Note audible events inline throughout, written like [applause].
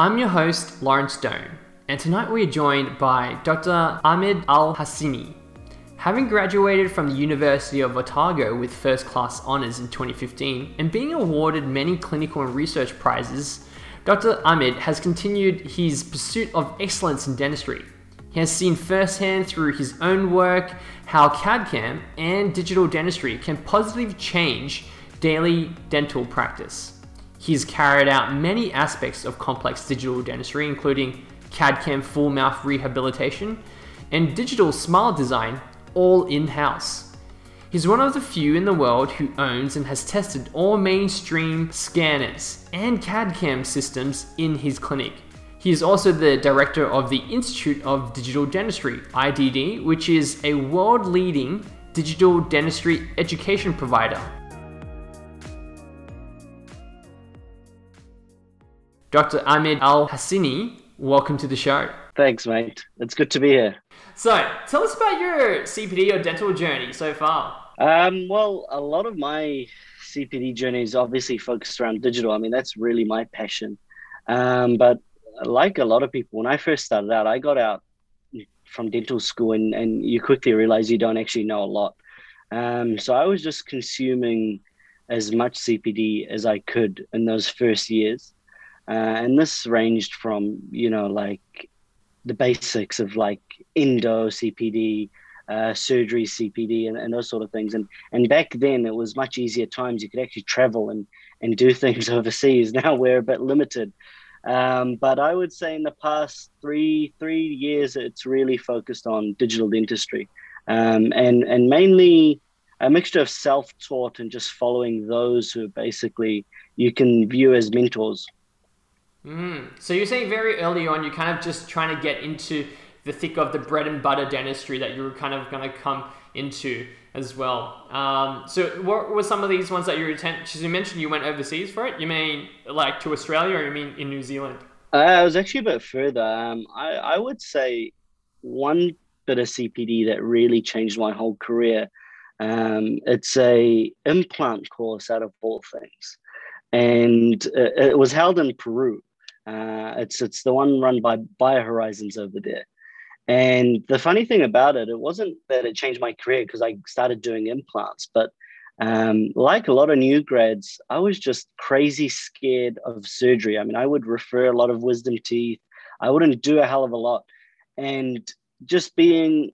I'm your host, Lawrence Stone, and tonight we are joined by Dr. Ahmad Al Hassiny. Having graduated from the University of Otago with first class honours in 2015 and being awarded many clinical and research prizes, Dr. Ahmad has continued his pursuit of excellence in dentistry. He has seen firsthand through his own work how CAD-CAM and digital dentistry can positively change daily dental practice. He's carried out many aspects of complex digital dentistry, including CAD CAM full mouth rehabilitation and digital smile design, all in house. He's one of the few in the world who owns and has tested all mainstream scanners and CAD CAM systems in his clinic. He is also the director of the Institute of Digital Dentistry, IDD, which is a world leading digital dentistry education provider Dr. Ahmad Al Hassiny, welcome to the show. Thanks, mate. It's good to be here. So, tell us about your CPD or dental journey so far. Um, well, a lot of my CPD journey is obviously focused around digital. I mean, that's really my passion. Um, but like a lot of people, when I first started out, I got out from dental school and, and you quickly realize you don't actually know a lot. Um, so I was just consuming as much CPD as I could in those first years. Uh, and this ranged from, you know, like the basics of like endo CPD, uh, surgery CPD, and, and those sort of things. And and back then it was much easier times. You could actually travel and and do [laughs] things overseas. Now we're a bit limited. Um, but I would say in the past three three years, it's really focused on digital dentistry, um, and and mainly a mixture of self taught and just following those who basically you can view as mentors. Mm. So you're saying very early on, you're kind of just trying to get into the thick of the bread and butter dentistry that you were kind of going to come into as well. Um, so what were some of these ones that you attend? Because you mentioned you went overseas for it. You mean like to Australia, or you mean in New Zealand? Uh, I was actually a bit further. Um, I, I would say one bit of CPD that really changed my whole career. Um, it's a implant course out of all things, and uh, it was held in Peru. Uh, it's it's the one run by BioHorizons over there. And the funny thing about it, it wasn't that it changed my career because I started doing implants, but um, like a lot of new grads, I was just crazy scared of surgery. I mean, I would refer a lot of wisdom teeth. I wouldn't do a hell of a lot, and just being,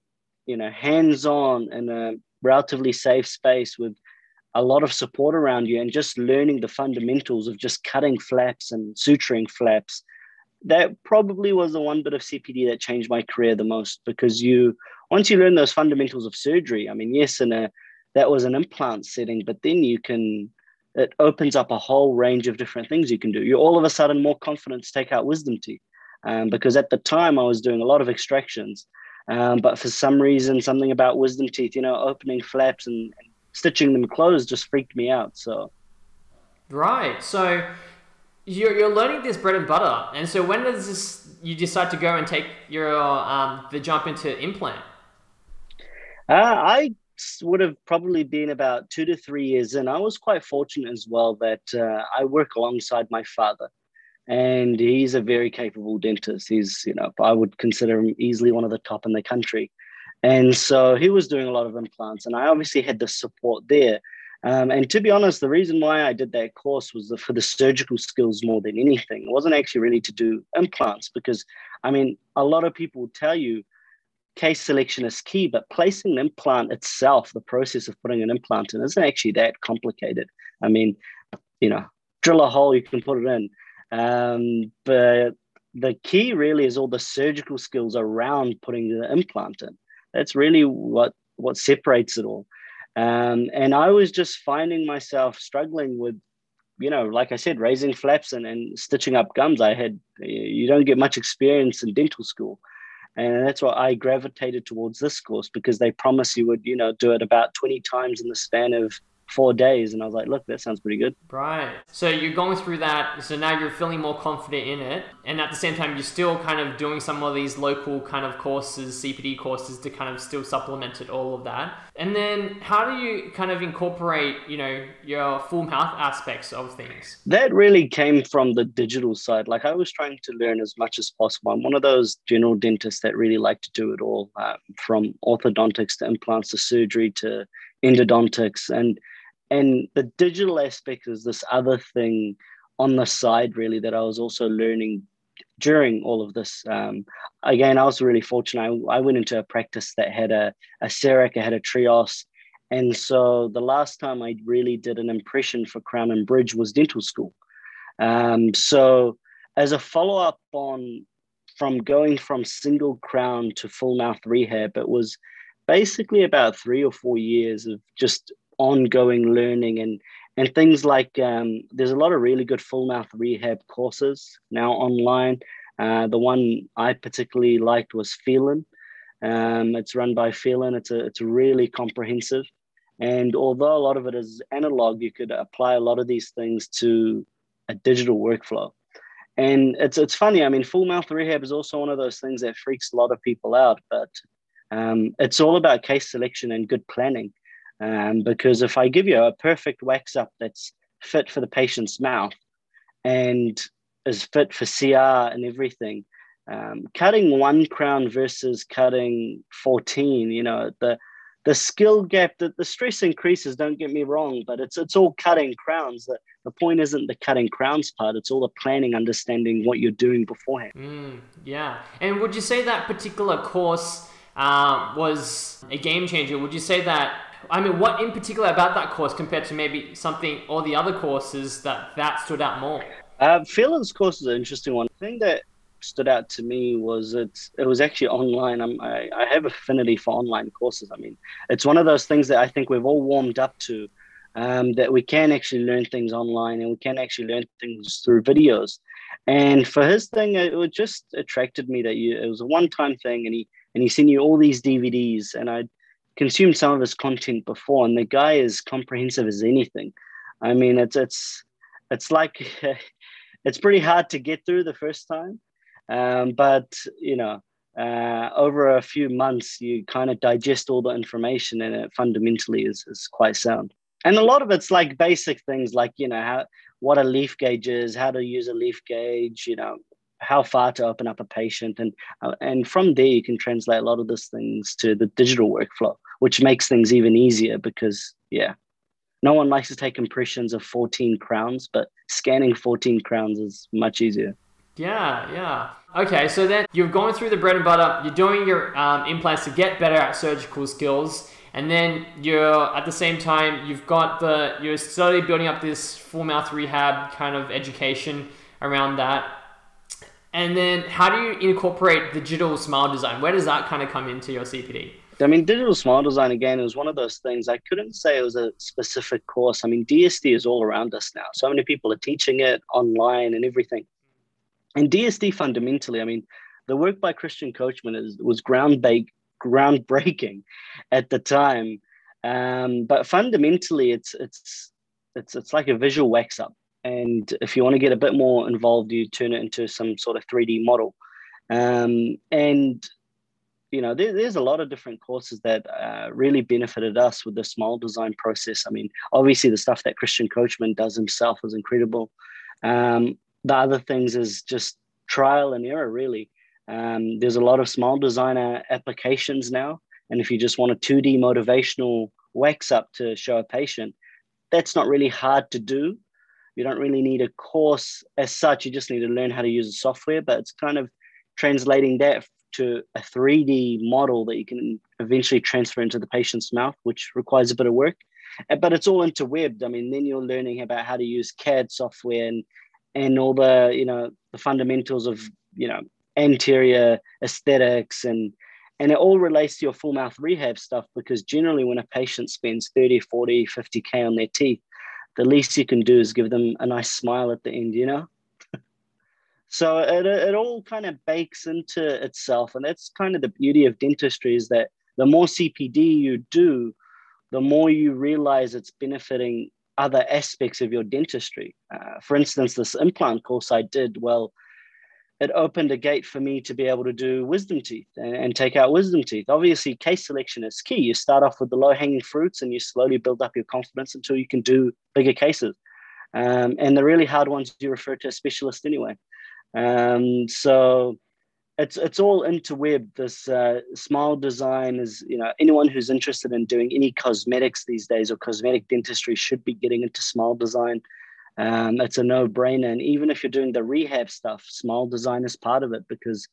you know, hands on in a relatively safe space with a lot of support around you and just learning the fundamentals of just cutting flaps and suturing flaps. That probably was the one bit of cpd that changed my career the most because you once you learn those fundamentals of surgery i mean yes in a that was an implant setting but then you can it opens up a whole range of different things you can do. You're all of a sudden more confident to take out wisdom teeth um, because at the time i was doing a lot of extractions um, but for some reason something about wisdom teeth you know opening flaps and, and stitching them closed just freaked me out. So, right. So you're, you're learning this bread and butter, and so when does this you decide to go and take your um, the jump into implant? Uh, I would have probably been about two to three years in. I was quite fortunate as well that uh, I work alongside my father, and he's a very capable dentist. He's, you know, I would consider him easily one of the top in the country. And so he was doing a lot of implants, and I obviously had the support there. Um, and to be honest, the reason why I did that course was for the surgical skills more than anything. It wasn't actually really to do implants because, I mean, a lot of people tell you case selection is key, but placing an implant itself, the process of putting an implant in, isn't actually that complicated. I mean, you know, drill a hole, you can put it in. Um, but the key really is all the surgical skills around putting the implant in. That's really what what separates it all. Um, and I was just finding myself struggling with you know, like I said, raising flaps and, and stitching up gums, I had, you don't get much experience in dental school. And that's why I gravitated towards this course because they promise you would, you know, do it about 20 times in the span of four days. And I was like, look, that sounds pretty good. Right. So you're going through that. So now you're feeling more confident in it. And at the same time, you're still kind of doing some of these local kind of courses, CPD courses to kind of still supplement it, all of that. And then how do you kind of incorporate, you know, your full mouth aspects of things? That really came from the digital side. Like I was trying to learn as much as possible. I'm one of those general dentists that really like to do it all um, from orthodontics to implants to surgery to endodontics. And and the digital aspect is this other thing on the side really that i was also learning during all of this. Um, again i was really fortunate. I, I, went into a practice that had a, a CEREC, had a trios. And so the last time i really did an impression for crown and bridge was dental school. Um, so as a follow-up on from going from single crown to full mouth rehab it was basically about three or four years of just ongoing learning and and things like um, there's a lot of really good full mouth rehab courses now online. Uh, the one I particularly liked was Phelan. Um, it's run by Phelan. It's a it's really comprehensive, and although a lot of it is analog, you could apply a lot of these things to a digital workflow. And it's it's funny. I mean, full mouth rehab is also one of those things that freaks a lot of people out, but um, it's all about case selection and good planning. Um, because if I give you a perfect wax up that's fit for the patient's mouth and is fit for CR and everything, um, cutting one crown versus cutting 14, you know, the the skill gap that the stress increases, don't get me wrong, but it's it's all cutting crowns. The, the point isn't the cutting crowns part, it's all the planning, understanding what you're doing beforehand. Mm, yeah. And would you say that particular course uh, was a game changer? Would you say that I mean, what in particular about that course compared to maybe something or the other courses that that stood out more? Uh, course is an interesting one. The thing that stood out to me was it's it was actually online. I'm, I, I have affinity for online courses. I mean, it's one of those things that I think we've all warmed up to. Um, that we can actually learn things online and we can actually learn things through videos. And for his thing, it, just attracted me that you, it was a one-time thing, and he and he sent you all these DVDs, and I consumed some of his content before, and the guy is comprehensive as anything. I mean, it's it's it's like [laughs] it's pretty hard to get through the first time, um, but you know, uh, over a few months, you kind of digest all the information, and it fundamentally is is quite sound. And a lot of it's like basic things, like you know how what a leaf gauge is, how to use a leaf gauge, you know, how far to open up a patient and uh, and from there you can translate a lot of these things to the digital workflow which makes things even easier because yeah no one likes to take impressions of 14 crowns but scanning 14 crowns is much easier. Yeah yeah. Okay so then you're going through the bread and butter you're doing your um, implants to get better at surgical skills and then you're at the same time you've got the you're slowly building up this full mouth rehab kind of education around that and then how do you incorporate digital smile design? Where does that kind of come into your CPD? I mean, digital smile design again is one of those things. I couldn't say it was a specific course. I mean, DSD is all around us now. So many people are teaching it online and everything. And DSD fundamentally, I mean, the work by Christian Coachman is, was ground groundbreaking at the time. Um, but fundamentally, it's it's it's it's like a visual wax up. And if you want to get a bit more involved, you turn it into some sort of 3D model. Um, and you know, there, there's a lot of different courses that uh, really benefited us with the smile design process. I mean, obviously the stuff that Christian Coachman does himself is incredible. Um, the other things is just trial and error, really. Um, there's a lot of small designer applications now. And if you just want a 2D motivational wax up to show a patient, that's not really hard to do. You don't really need a course as such. You just need to learn how to use the software, but it's kind of translating that to a 3D model that you can eventually transfer into the patient's mouth, which requires a bit of work. But it's all interwebbed. I mean, then you're learning about how to use CAD software and and all the you know the fundamentals of you know anterior aesthetics and and it all relates to your full mouth rehab stuff because generally when a patient spends 30 40 50k on their teeth the least you can do is give them a nice smile at the end, you know? [laughs] so it, it all kind of bakes into itself. And that's kind of the beauty of dentistry is that the more CPD you do, the more you realize it's benefiting other aspects of your dentistry. Uh, for instance, this implant course I did, well, it opened a gate for me to be able to do wisdom teeth and, and, take out wisdom teeth. Obviously, case selection is key. You start off with the low hanging fruits and you slowly build up your confidence until you can do bigger cases. Um, and the really hard ones you refer to a specialist anyway. Um, so it's it's all interweb. This uh, smile design is you know anyone who's interested in doing any cosmetics these days or cosmetic dentistry should be getting into smile design. Um, it's a no brainer. And even if you're doing the rehab stuff, smile design is part of it because,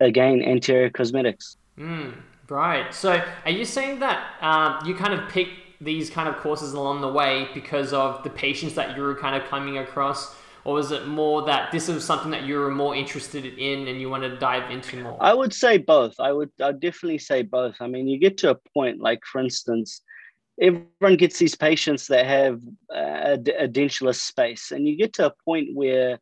again, anterior cosmetics. Mm, right. So are you saying that um, you kind of pick these kind of courses along the way because of the patients that you were kind of coming across? Or was it more that this is something that you were more interested in and you want to dive into more? I would say both. I would I'd definitely say both. I mean, you get to a point, like for instance, everyone gets these patients that have a, edentulous space, and you get to a point where,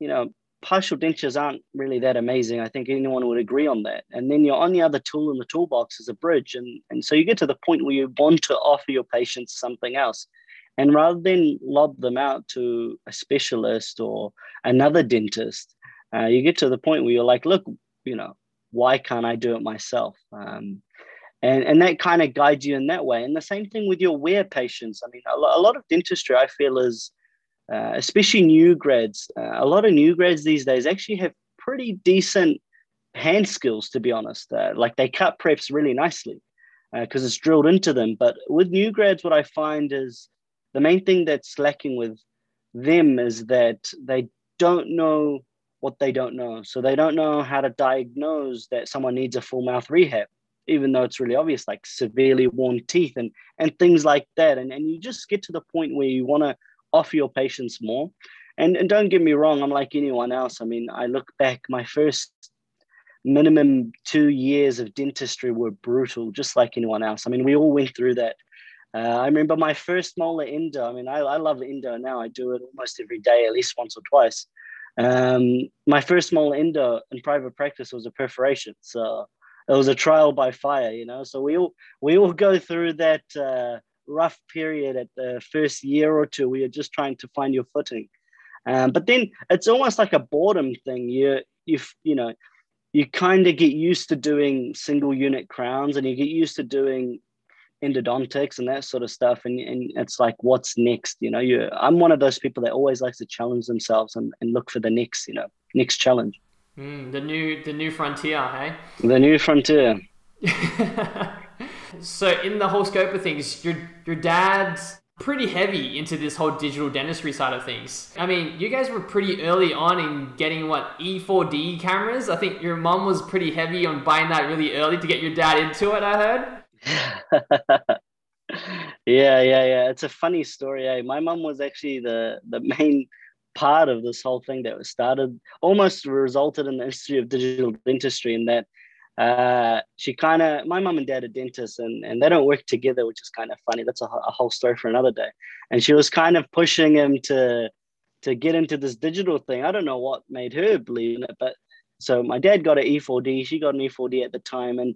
you know, partial dentures aren't really that amazing. I think anyone would agree on that. And then your only other tool in the toolbox is a bridge, and and so you get to the point where you want to offer your patients something else. And rather than lob them out to a specialist or another dentist, uh, you get to the point where you're like, look, you know, why can't I do it myself? Um, and and that kind of guides you in that way. And the same thing with your wear patients i mean a, a lot of dentistry i feel is uh, especially new grads uh, a lot of new grads these days actually have pretty decent hand skills to be honest. Uh, like they cut preps really nicely because uh, it's drilled into them. But with new grads what i find is the main thing that's lacking with them is that they don't know what they don't know. So they don't know how to diagnose that someone needs a full mouth rehab even though it's really obvious, like severely worn teeth and and things like that. And and you just get to the point where you want to offer your patients more. And and don't get me wrong, I'm like anyone else. I mean, I look back, my first minimum two years of dentistry were brutal, just like anyone else. I mean, we all went through that. Uh, I remember my first molar endo. I mean, I, I love endo now. I do it almost every day, at least once or twice. Um, my first molar endo in private practice was a perforation. So it was a trial by fire, you know. So we all we all go through that uh, rough period at the first year or two. We are just trying to find your footing, um, but then it's almost like a boredom thing. You you you know you kind of get used to doing single unit crowns, and you get used to doing endodontics and that sort of stuff and, and it's like what's next you know you i'm one of those people that always likes to challenge themselves and, and look for the next you know next challenge Mm, the new the new frontier, hey? The new frontier. [laughs] so in the whole scope of things, your your dad's pretty heavy into this whole digital dentistry side of things. I mean, you guys were pretty early on in getting what E4D cameras. I think your mom was pretty heavy on buying that really early to get your dad into it. I heard. [laughs] yeah, yeah, yeah. It's a funny story. Eh? My mom was actually the the main part of this whole thing that was started almost resulted in the history of Digital Dentistry in that uh, she kind of my mom and dad are dentists and, and they don't work together which is kind of funny. That's a, a, whole story for another day. And she was kind of pushing him to to get into this digital thing. I don't know what made her believe in it but so my dad got an e4d she got an e4d at the time and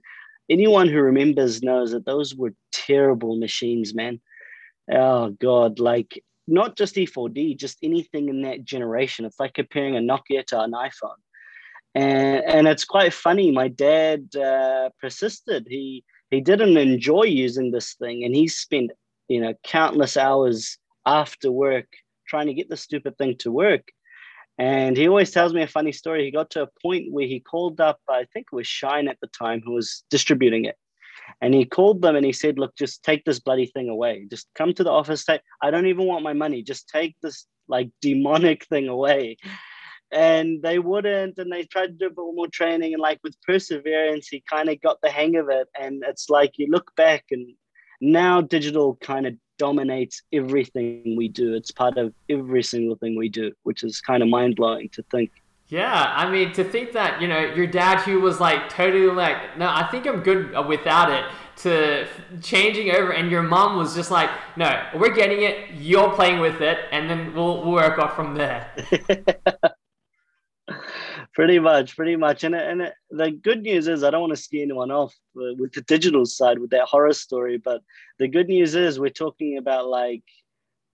anyone who remembers knows that those were terrible machines man. Oh god like not just E4D, just anything in that generation. It's like comparing a Nokia to an iPhone. And, and it's quite funny. My dad uh, persisted. He he didn't enjoy using this thing, and he spent you know countless hours after work trying to get the stupid thing to work. And he always tells me a funny story. He got to a point where he called up, I think it was Schein at the time, who was distributing it. And he called them and he said, Look, just take this bloody thing away. Just come to the office. Say, I don't even want my money. Just take this like demonic thing away. And they wouldn't. And they tried to do a bit more training. And like with perseverance, he kind of got the hang of it. And it's like you look back and now digital kind of dominates everything we do. It's part of every single thing we do, which is kind of mind blowing to think. Yeah, I mean, to think that, you know, your dad who was like totally like, no, I think I'm good uh, without it, to changing over, and your mom was just like, "No, we're getting it. You're playing with it, and then we'll, we'll work off from there." [laughs] pretty much, pretty much. And and the good news is, I don't want to scare anyone off uh, with the digital side with that horror story, but the good news is, we're talking about like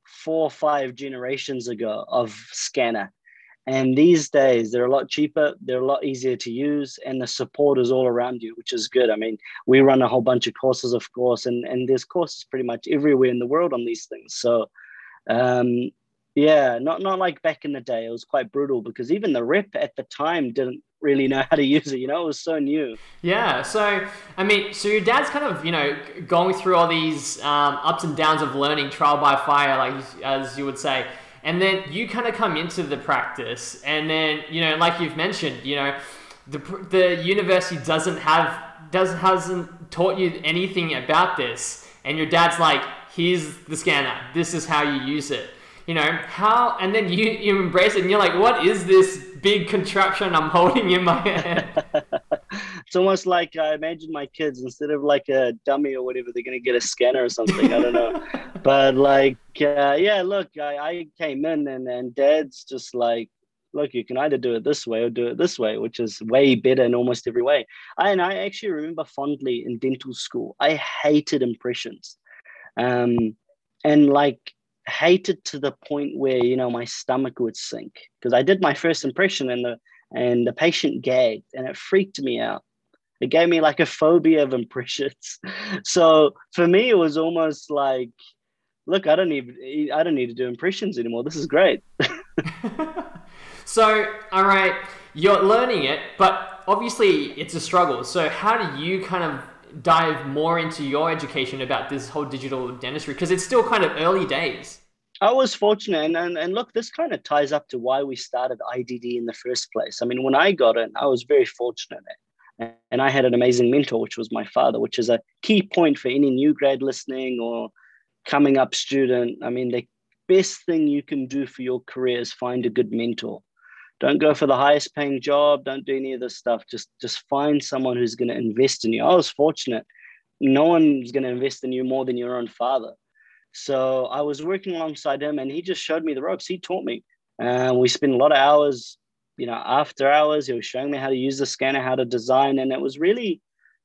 four or five generations ago of scanner and these days, they're a lot cheaper, they're a lot easier to use, and the support is all around you, which is good. I mean, we run a whole bunch of courses, of course, and, and there's courses pretty much everywhere in the world on these things. So, um, yeah, not, not like back in the day. It was quite brutal because even the rep at the time didn't really know [laughs] how to use it. You know, it was so new. Yeah. So, I mean, so your dad's kind of, you know, going through all these um, ups and downs of learning, trial by fire, like as you would say and then you kind of come into the practice and then you know like you've mentioned you know the, the university doesn't have does hasn't taught you anything about this. And your dad's like here's the scanner. This is how you use it. You know how and then you, you embrace it and you're like what is this big contraption i'm holding in my hand [laughs] [laughs] it's almost like I imagine my kids instead of like a dummy or whatever, they're gonna get a scanner or something. I don't know, [laughs] but like, uh, yeah, look, I, I came in and and Dad's just like, look, you can either do it this way or do it this way, which is way better in almost every way. I, and I actually remember fondly in dental school, I hated impressions, um, and like hated to the point where you know my stomach would sink because I did my first impression and the and the patient gagged and it freaked me out it gave me like a phobia of impressions. [laughs] So for me, it was almost like, look, I don't need, I don't need to do impressions anymore. This is great. [laughs] [laughs] so, all right, you're learning it, but obviously it's a struggle. So how do you kind of dive more into your education about this whole digital dentistry? Because it's still kind of early days. I was fortunate, and, and, and look, this kind of ties up to why we started IDD in the first place. I mean, when I got in, I was very fortunate and I had an amazing mentor, which was my father, which is a key point for any new grad listening or coming up student. I mean, the best thing you can do for your career is find a good mentor. Don't go for the highest paying job. Don't do any of this stuff. Just just find someone who's going to invest in you. I was fortunate. No one's going to invest in you more than your own father. So I was working alongside him, and he just showed me the ropes. He taught me. And we spent a lot of hours you know, after hours, he was showing me how to use the scanner, how to design. And it was really,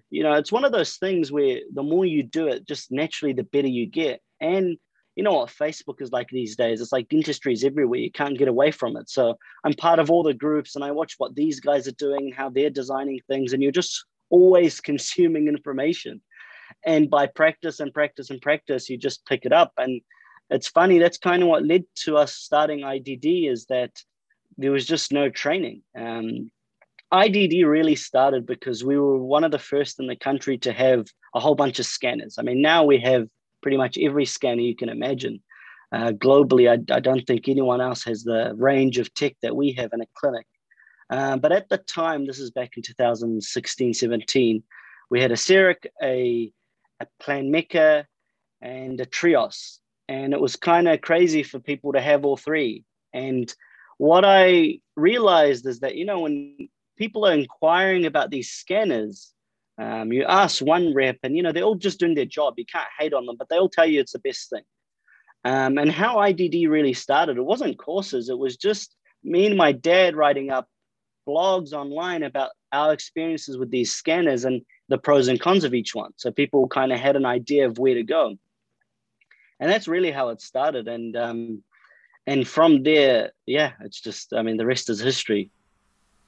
you know, it's one of those things where the more you do it, just naturally the better you get. And you know what Facebook is like these days. It's like dentistry is everywhere. You can't get away from it. So I'm part of all the groups and I watch what these guys are doing, how they're designing things, and you're just always [laughs] consuming information. And by practice and practice and practice, you just pick it up. And it's funny, that's kind of what led to us starting IDD is that there was just no training. Um, IDD really started because we were one of the first in the country to have a whole bunch of scanners. I mean, now we have pretty much every scanner you can imagine. Uh, globally, I, I, don't think anyone else has the range of tech that we have in a clinic. Um, but at the time, this is back in 2016, 17, we had a CEREC, a, a Planmeca, and a Trios. And it was kind of crazy for people to have all three. And what I realized is that, you know, when people are inquiring about these scanners, um, you ask one rep and, you know, they're all just doing their job. You can't hate on them, but they'll tell you it's the best thing. Um, and how IDD really started, it wasn't courses, it was just me and my dad writing up blogs online about our experiences with these scanners and the pros and cons of each one. So people kind of had an idea of where to go. And that's really how it started. And um, and from there, yeah, it's just, I mean, the rest is history.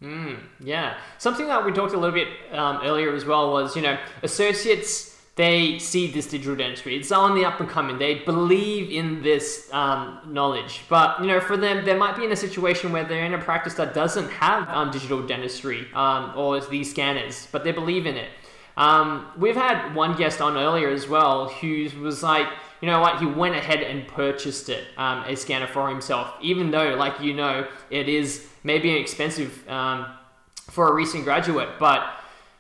Mm, yeah. Something that we talked a little bit um, earlier as well was, you know, associates, they see this digital dentistry. It's on the up and coming. They believe in this um, knowledge. But, you know, for them, they might be in a situation where they're in a practice that doesn't have um, digital dentistry um, or these scanners, but they believe in it. Um, we've had one guest on earlier as well who was like, you know what, he went ahead and purchased it, um, a scanner for himself, even though, like you know, it is maybe expensive um, for a recent graduate. But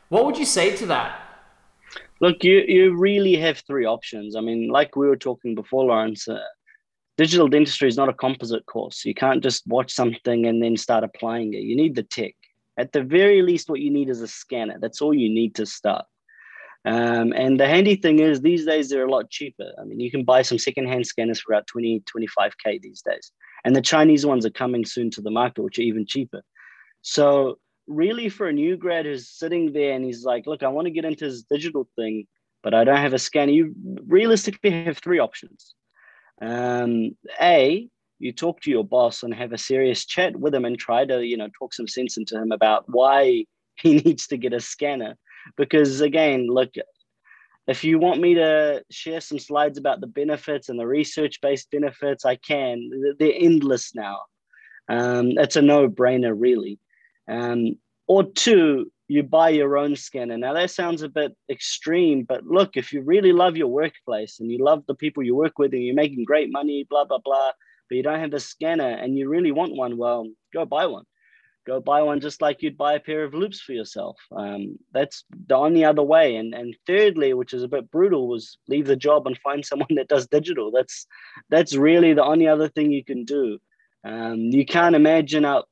what would you say to that? Look, you, you really have three options. I mean, like we were talking before, Lawrence, uh, digital dentistry is not a composite course. You can't just watch something and then start applying it. You need the tech. At the very least, what you need is a scanner. That's all you need to start. Um, and the handy thing is these days they're a lot cheaper. I mean, you can buy some secondhand scanners for about 20, 25K these days. And the Chinese ones are coming soon to the market, which are even cheaper. So really for a new grad who's sitting there and he's like, look, I want to get into this digital thing, but I don't have a scanner, you realistically have three options. Um, a, you talk to your boss and have a serious chat with him and try to, you know, talk some sense into him about why [laughs] he needs to get a scanner. Because again, look, if you want me to share some slides about the benefits and the research based benefits, I can. They're endless now. Um, it's a no brainer, really. Um, or two, you buy your own scanner. Now that sounds a bit extreme, but look, if you really love your workplace and you love the people you work with and you're making great money, blah blah blah, but you don't have a scanner and you really want one, well, go buy one. Go buy one just like you'd buy a pair of loupes for yourself. Um, that's the only other way. And and thirdly, which is a bit brutal, was leave the job and find [laughs] someone that does digital. That's that's really the only other thing you can do. Um, you can't imagine out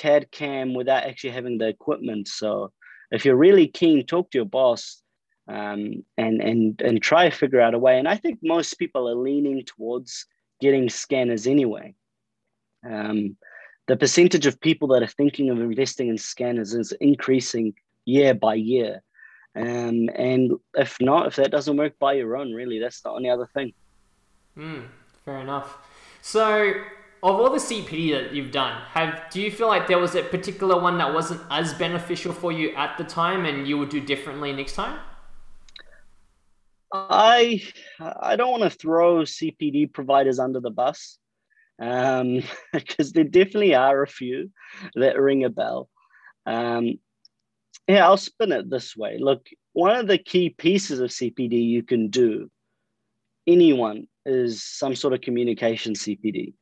CAD CAM without actually having the equipment. So if you're really keen, talk to your boss um, and and and try to figure out a way. And I think most people are leaning towards getting scanners anyway. Um, the percentage of people that are thinking of investing in scanners is increasing year by year. Um, and if not, if that doesn't work, buy your own. Really, that's the only other thing. Mm, fair enough. So of all the CPD that you've done, have do you feel like there was a particular one that wasn't as beneficial for you at the time, and you would do differently next time? I I don't want to throw CPD providers under the bus, um, [laughs] because there definitely are a few that ring a bell. Um, yeah, I'll spin it this way. Look, one of the key pieces of CPD you can do, anyone, is some sort of communication CPD.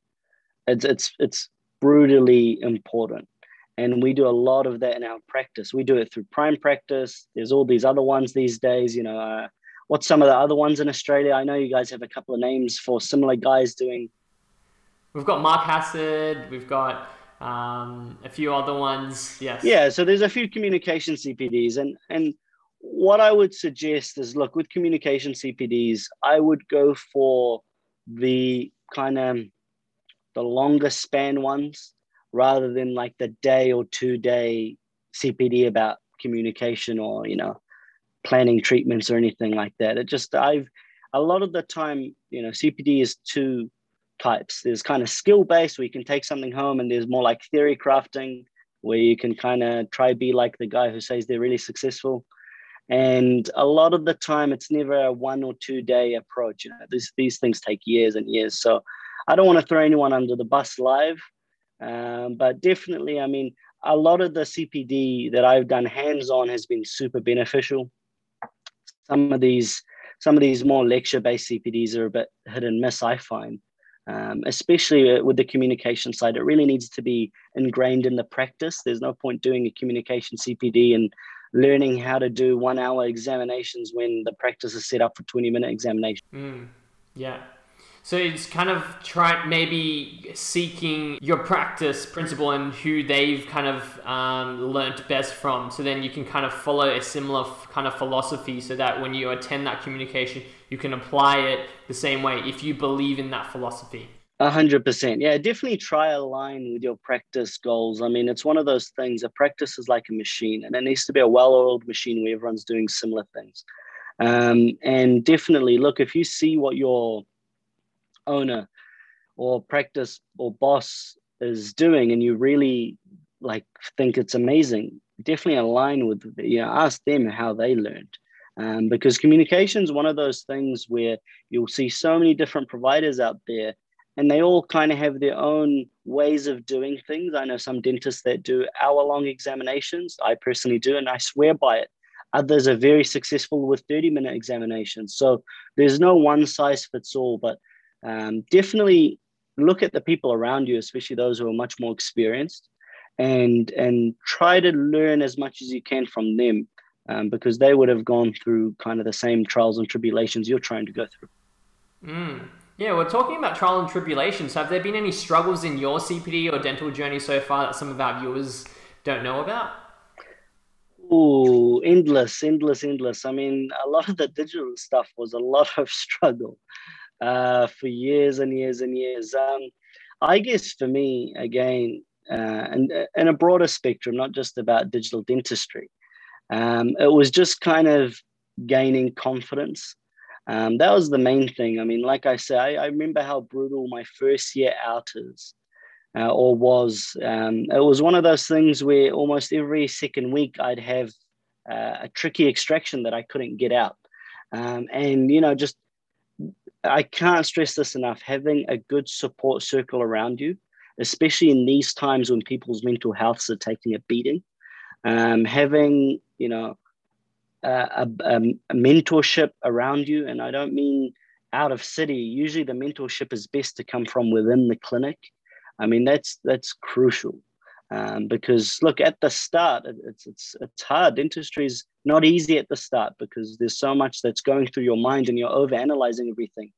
It's it's it's brutally important. And we do a lot of that in our practice. We do it through prime practice. There's all these other ones these days. You know, uh, what's some of the other ones in Australia? I know you guys have a couple of names for similar guys doing. We've got Mark Hassard. We've got um, a few other ones. Yes. Yeah. So there's a few communication CPDs, and and what I would suggest is look with communication CPDs, I would go for the kind of the longer span ones rather than like the day or two day CPD about communication or, you know, planning treatments or anything like that. It just, I've, a lot of the time, you know, CPD is two types. There's kind of skill based where you can take something home, and there's more like theory crafting where you can kind of try be like the guy who says they're really successful. And a lot of the time, it's never a one or two day approach. You know, these these things take years and years. So I don't want to throw anyone under the bus live, um, but definitely, I mean, a lot of the CPD that I've done hands-on has been super beneficial. Some of these, some of these more lecture-based CPDs are a bit hit and miss. I find, um, especially with the communication side, it really needs to be ingrained in the practice. There's no point doing a communication CPD and learning how to do one-hour examinations when the practice is set up for 20-minute examination. Mm, yeah, so it's kind of trying, maybe seeking your practice principle and who they've kind of um, best from. So then you can kind of follow a similar kind of philosophy so that when you attend that communication, you can apply it the same way if you believe in that philosophy. A hundred percent. Yeah, definitely try align with your practice goals. I mean, it's one of those things. A practice is like a machine, and it needs to be a well-oiled machine where everyone's doing similar things. Um, and definitely, look if you see what your owner or practice or boss is doing and you really like think it's amazing definitely align with you know ask them how they learned. Um, because communication is one of those things where you'll see so many different providers out there and they all kind of have their own ways of doing things. I know some dentists that do hour long examinations. I personally do and i swear by it. Others are very successful with 30 minute examinations. So there's no one size fits all but um, definitely look at the people around you, especially those who are much more experienced, and and try to learn as much as you can from them, um, because they would have gone through kind of the same trials and tribulations you're trying to go through. Mm. Yeah, we're talking about trial and tribulations. Have there been any struggles in your CPD or dental journey so far that some of our viewers don't know about? Oh, endless, endless, endless. I mean, a lot of the digital stuff was a lot of [laughs] struggle uh, for years and years and years. Um, I guess for me, again, uh, and in a broader spectrum, not just about digital dentistry, um, it was just kind of gaining confidence. Um, that was the main thing. I mean, like I say, I, I remember how brutal my first year out is, uh, or was. Um, it was one of those things where almost every second week I'd have uh, a tricky extraction that I couldn't get out. Um, and, you know, just I can't stress this enough having a good support circle around you, especially in these times when people's mental healths are taking a beating. Um, having, you know, a, a, a, mentorship around you, and I don't mean out of city. Usually, the mentorship is best to come from within the clinic. I mean, that's that's crucial um, because look at the start, it's it's it's hard. Dentistry is not easy at the start because there's so much that's going through your mind, and you're over analyzing everything,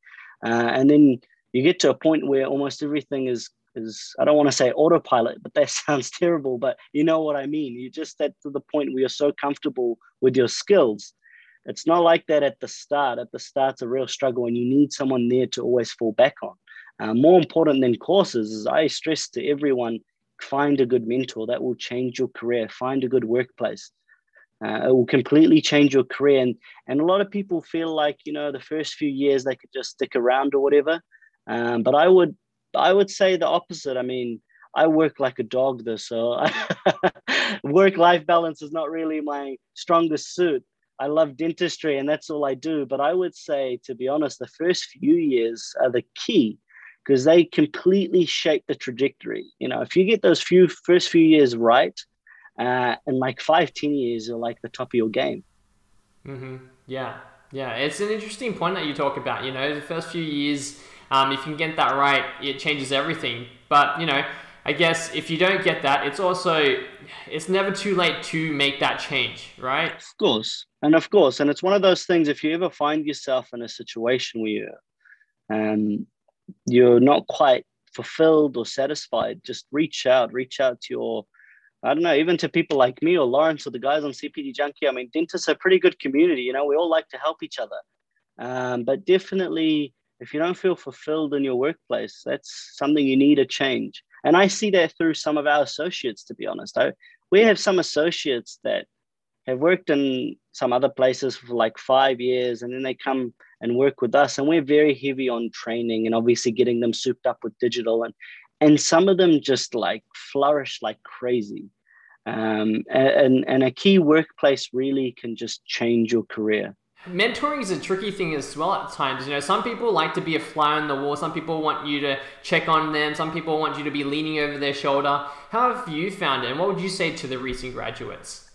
uh, and then you get to a point where almost everything is is I don't want to say autopilot, but that [laughs] sounds terrible, but you know what I mean. You just at to the point where you're so comfortable with your skills. It's not like that at the start. At the start, it's a real struggle, and you need someone there to always fall back on. Uh, more important than courses is I stress to everyone: find a good mentor that will change your career. Find a good workplace. Uh, it will completely change your career. And and a lot of people feel like you know the first few years they could just stick around or whatever. Um, but I would I would say the opposite. I mean, I work like a dog, though, so [laughs] work life balance is not really my strongest suit. I love dentistry and that's all I do. But I would say, to be honest, the first few years are the key because they completely shape the trajectory. You know, if you get those few first few years right, uh, and like five, ten years are like the top of your game. Mm-hmm. Yeah, yeah. It's an interesting point that you talk about. You know, the first few years um, if you can get that right, it changes everything. But you know, I guess if you don't get that, it's also it's never too late to make that change, right? Of course, and of course, and it's one of those things. If you ever find yourself in a situation where you're, um, you're not quite fulfilled or satisfied, just reach out. Reach out to your I don't know, even to people like me or Lawrence or the guys on CPD Junkie. I mean, dentists are a pretty good community. You know, we all like to help each other. Um, but definitely if you don't feel fulfilled in your workplace, that's something you need to change. And I see that through some of our associates, to be honest. I, we have some associates that have worked in some other places for like five years and then they come and work with us and we're very heavy on training and obviously getting them souped up with digital and and some of them just like flourish like crazy um, and and a key workplace really can just change your career Mentoring is a tricky thing as well at times. You know, some people like to be a fly on the wall. Some people want you to check on them. Some people want you to be leaning over their shoulder. How have you found it? And what would you say to the recent graduates?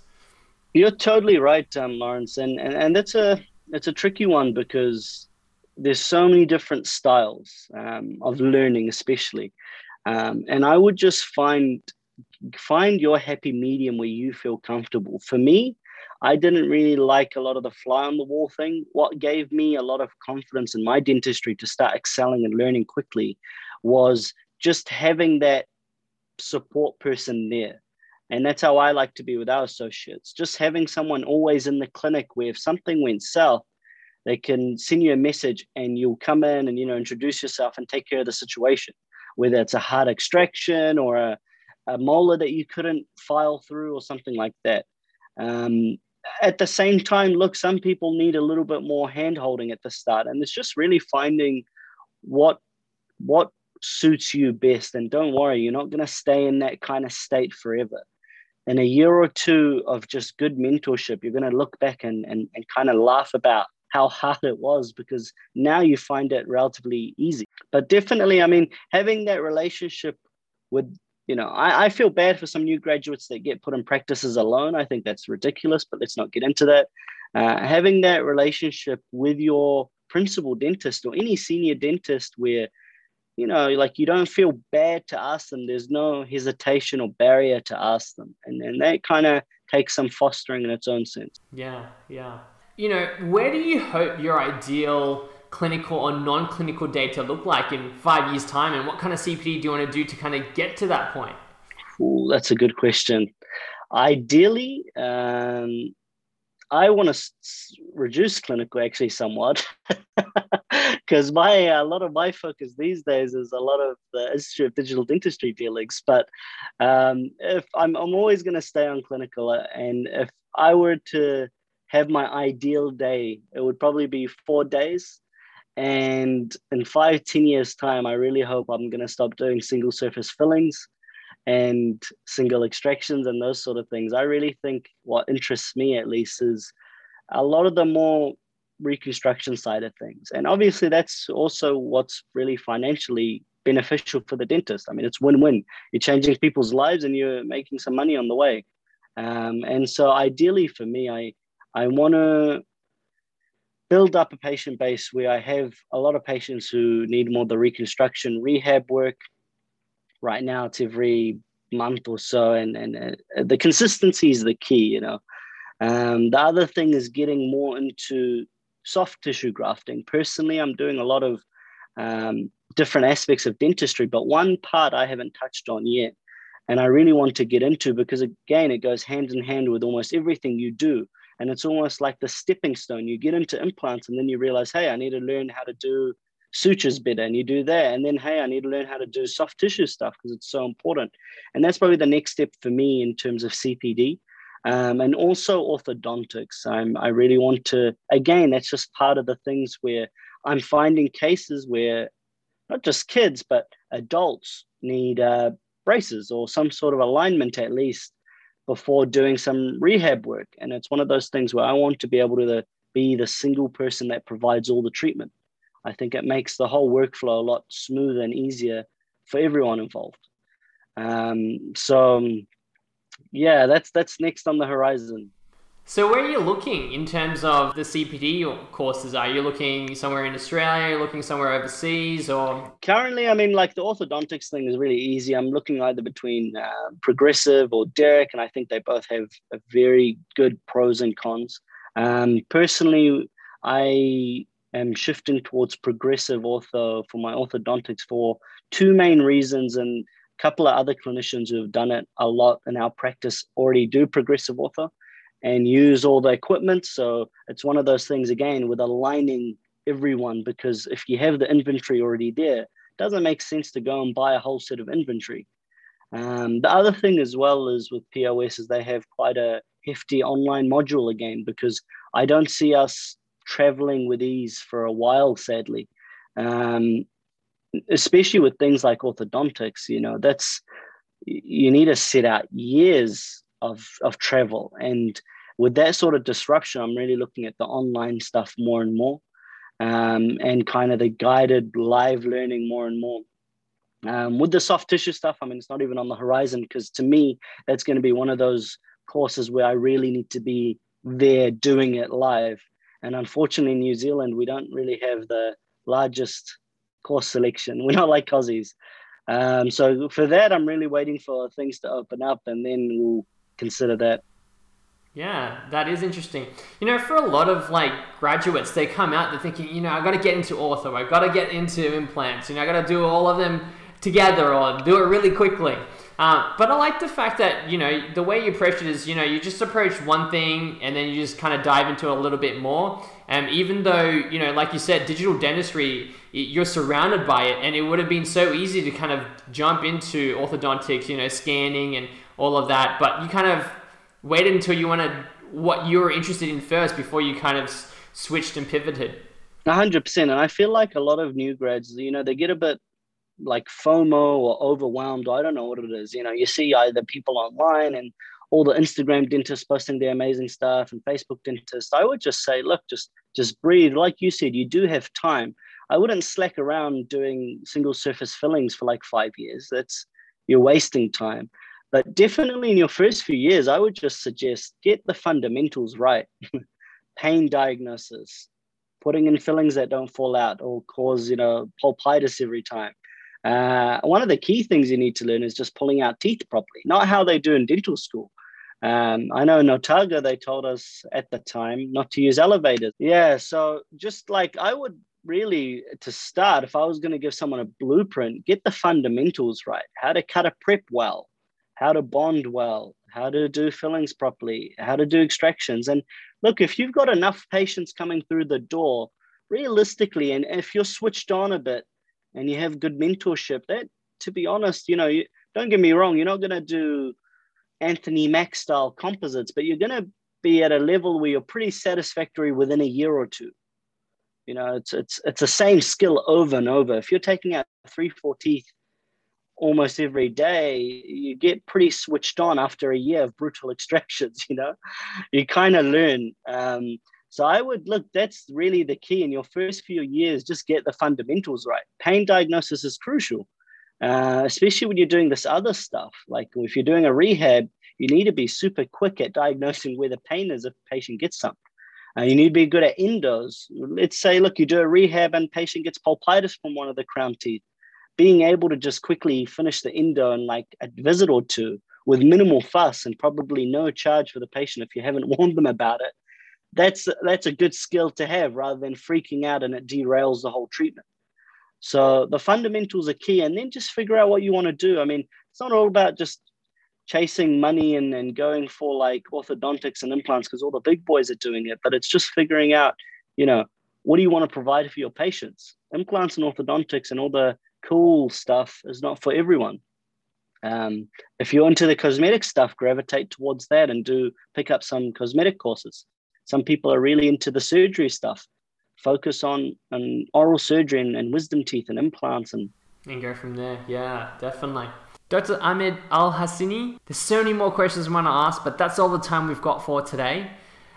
You're totally right, um, Lawrence, and, and and that's a it's a tricky one because there's so many different styles um, of learning, especially, um, and I would just find find your happy medium where you feel comfortable. For me, I didn't really like a lot of the fly on the wall thing. What gave me a lot of confidence in my dentistry to start excelling and learning quickly was just having that support person there. And that's how I like to be with our associates. Just having someone always in the clinic where if something went south, they can send you a message and you'll come in and you know introduce yourself and take care of the situation, whether it's a hard extraction or a, a molar that you couldn't file through or something like that. Um, at the same time, look, some people need a little bit more hand holding at the start, and it's just really finding what what suits you best. And don't worry, you're not going to stay in that kind of state forever. In a year or two of just good mentorship, you're going to look back and, and, and kind of laugh about how hard it was because now you find it relatively easy. But definitely, I mean, having that relationship with you know, I, I feel bad for some new graduates that get put in practices alone. I think that's ridiculous, but let's not get into that. Uh, having that relationship with your principal dentist or any senior dentist where, you know, like you don't feel bad to ask them, there's no hesitation or barrier to ask them. And, and that kind of takes some fostering in its own sense. Yeah, yeah. You know, where do you hope your ideal clinical or non-clinical data look like in five years time and what kind of cpd do you want to do to kind of get to that point Ooh, that's a good question ideally, um, I want to s- reduce clinical actually somewhat [laughs] because my a lot of my focus these days is a lot of the Institute of Digital Dentistry dealings. But um, if I'm, I'm always going to stay on clinical, uh, and if I were to have my ideal day, it would probably be four days. And in five, ten years' time, I really hope I'm going to stop doing single surface fillings and single extractions and those sort of things. I really think what interests me, at least, is a lot of the more reconstruction side of things. And obviously, that's also what's really financially beneficial for the dentist. I mean, it's win win. You're changing people's lives and you're making some money on the way. Um, and so, ideally, for me, I, I want to build up a patient base where I have a lot of patients who need more the reconstruction rehab work. Right now, it's every month or so, and and uh, the consistency is the key. You know, um, the other thing is getting more into soft tissue grafting. Personally, I'm doing a lot of um, different aspects of dentistry, but one part I haven't touched on yet, and I really want to get into because again, it goes hand in hand with almost everything you do. And it's almost like the stepping stone. You get into implants and then you realize, hey, I need to learn how to do sutures better. And you do that. And then, hey, I need to learn how to do soft tissue stuff because it's so important. And that's probably the next step for me in terms of CPD. Um, and also orthodontics. I'm, I really want to, again, that's just part of the things where I'm finding cases where not just kids, but adults need uh, braces or some sort of alignment at least before doing some rehab work. And it's one of those things where I want to be able to be the single person that provides all the treatment. I think it makes the whole workflow a lot smoother and easier for everyone involved. Um, so, um, yeah, that's that's next on the horizon. So where are you looking in terms of the CPD courses? Are you looking somewhere in Australia? Are you looking somewhere overseas or? Currently, I mean, like the orthodontics thing is really easy. I'm looking either between uh, Progressive or Derek, and I think they both have a very good pros and cons. Um, personally, I am shifting towards Progressive ortho for my orthodontics for two main reasons, and a couple of other clinicians who have done it a lot in our practice already do Progressive ortho and use all the equipment. So it's one of those things again with aligning everyone because if you have the inventory already there, it doesn't make sense to go and buy a whole set of inventory. Um, the other thing as well is with POS is they have quite a hefty online module again because I don't see us traveling with ease for a while, sadly. Um, especially with things like orthodontics, you know, that's you need to set out years of of travel and with that sort of disruption, I'm really looking at the online stuff more and more um, and kind of the guided live learning more and more. Um, with the soft tissue stuff, I mean, it's not even on the horizon because to me, that's going to be one of those courses where I really need to be there doing it live. And unfortunately, in New Zealand, we don't really have the largest course selection. [laughs] We're not like Aussies. Um, so for that, I'm really waiting for things to open up and then we'll consider that. Yeah, that is interesting. You know, for a lot of like graduates, they come out, they're thinking, you know, I've got to get into ortho, I've got to get into implants, you know, I've got to do all of them together or do it really quickly. Uh, but I like the fact that, you know, the way you approach it is, you know, you just approach one thing and then you just kind of dive into it a little bit more. And even though, you know, like you said, digital dentistry, you're surrounded by it and it would have been so easy to kind of jump into orthodontics, you know, scanning and all of that. But you kind of waited until you wanted what you were interested in first before you kind of switched and pivoted. hundred percent. And I feel like a lot of new grads, you know, they get a bit like FOMO or overwhelmed. I don't know what it is. You know, you see either people online and all the Instagram dentists posting their amazing stuff and Facebook dentists. I would just say, look, just just breathe. Like you said, you do have time. I wouldn't slack around doing single surface fillings for like five years. That's you're wasting time. But definitely in your first few years, I would just suggest get the fundamentals right. [laughs] Pain diagnosis, putting in fillings that don't fall out or cause, you know, pulpitis every time. Uh, one of the key things you need to learn is just pulling out teeth properly, not how they do in dental school. Um, I know in Otago, they told us at the time not to use elevators. Yeah, so just like I would really, to start, if I was going to give someone a blueprint, get the fundamentals right, how to cut a prep well, how to bond well, how to do fillings properly, how to do extractions. And look, if you've got enough patients coming through the door, realistically, and if you're switched on a bit and you have good mentorship, that, to be honest, you know, you, don't get me wrong, you're not going to do Anthony Mak style composites, but you're going to be at a level where you're pretty satisfactory within a year or two. You know, it's it's it's the same skill over and over. If you're taking out three, four teeth almost every day, you get pretty switched on after a year of brutal [laughs] extractions. You know, you kind of learn. Um, so I would look. That's really the key in your first few years. Just get the fundamentals right. Pain diagnosis is crucial, uh, especially when you're doing this other stuff. Like if you're doing a rehab, you need to be super quick at diagnosing where the pain is if a patient gets something. Uh, you need to be good at endos. Let's say, look, you do a rehab and patient gets pulpitis from one of the crown teeth. Being able to just quickly finish the endo in like a visit or two with minimal fuss and probably no charge for the patient if you haven't [laughs] warned them about it. That's that's a good skill to have rather than freaking out and it derails the whole treatment. So the fundamentals are key, and then just figure out what you want to do. I mean, it's not all about just chasing money and, and going for like orthodontics and implants because all the big boys are doing it, but it's just figuring out, you know, what do you want to provide for your patients? Implants and orthodontics and all the cool stuff is not for everyone. Um, if you're into the cosmetic stuff, gravitate towards that and do pick up some cosmetic courses. Some people are really into the surgery stuff. Focus on, on oral surgery and, and wisdom teeth and implants and and go from there. Yeah, definitely. Dr. Ahmad Al Hassiny, there's so many more questions I want to ask, but that's all the time we've got for today.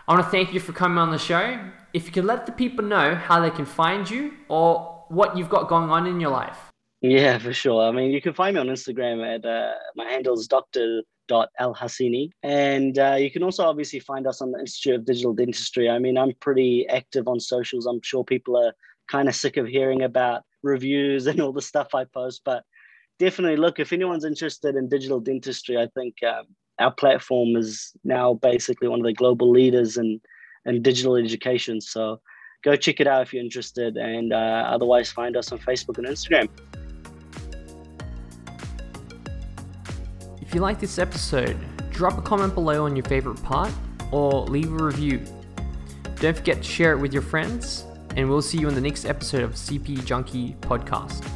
I want to thank you for coming on the show. If you could let the people know how they can find you or what you've got going on in your life. Yeah, for sure. I mean, you can find me on Instagram at uh, my handle is Dr. Al Hassiny. And uh, you can also obviously find us on the Institute of Digital Dentistry. I mean, I'm pretty active on socials. I'm sure people are kind of sick of hearing about reviews [laughs] and all the stuff I post, but definitely look if anyone's interested in digital dentistry i think um, our platform is now basically one of the global leaders in, in digital education so go check it out if you're interested and uh, otherwise find us on facebook and instagram if you like this episode drop a comment below on your favorite part or leave a review. Don't forget to share it with your friends and we'll see you in the next episode of cp junkie podcast